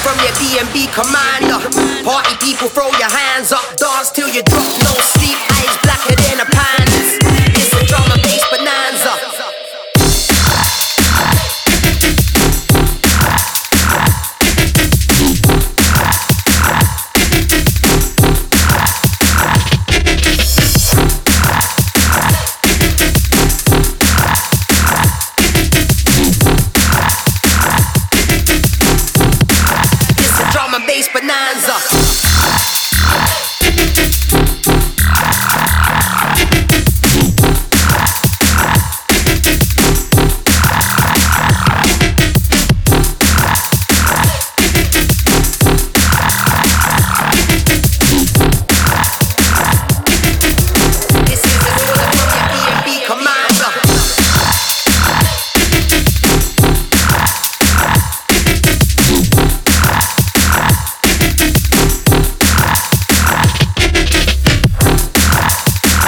From your B&B commander. Party people, throw your hands up. Dance till you drop, bonanza.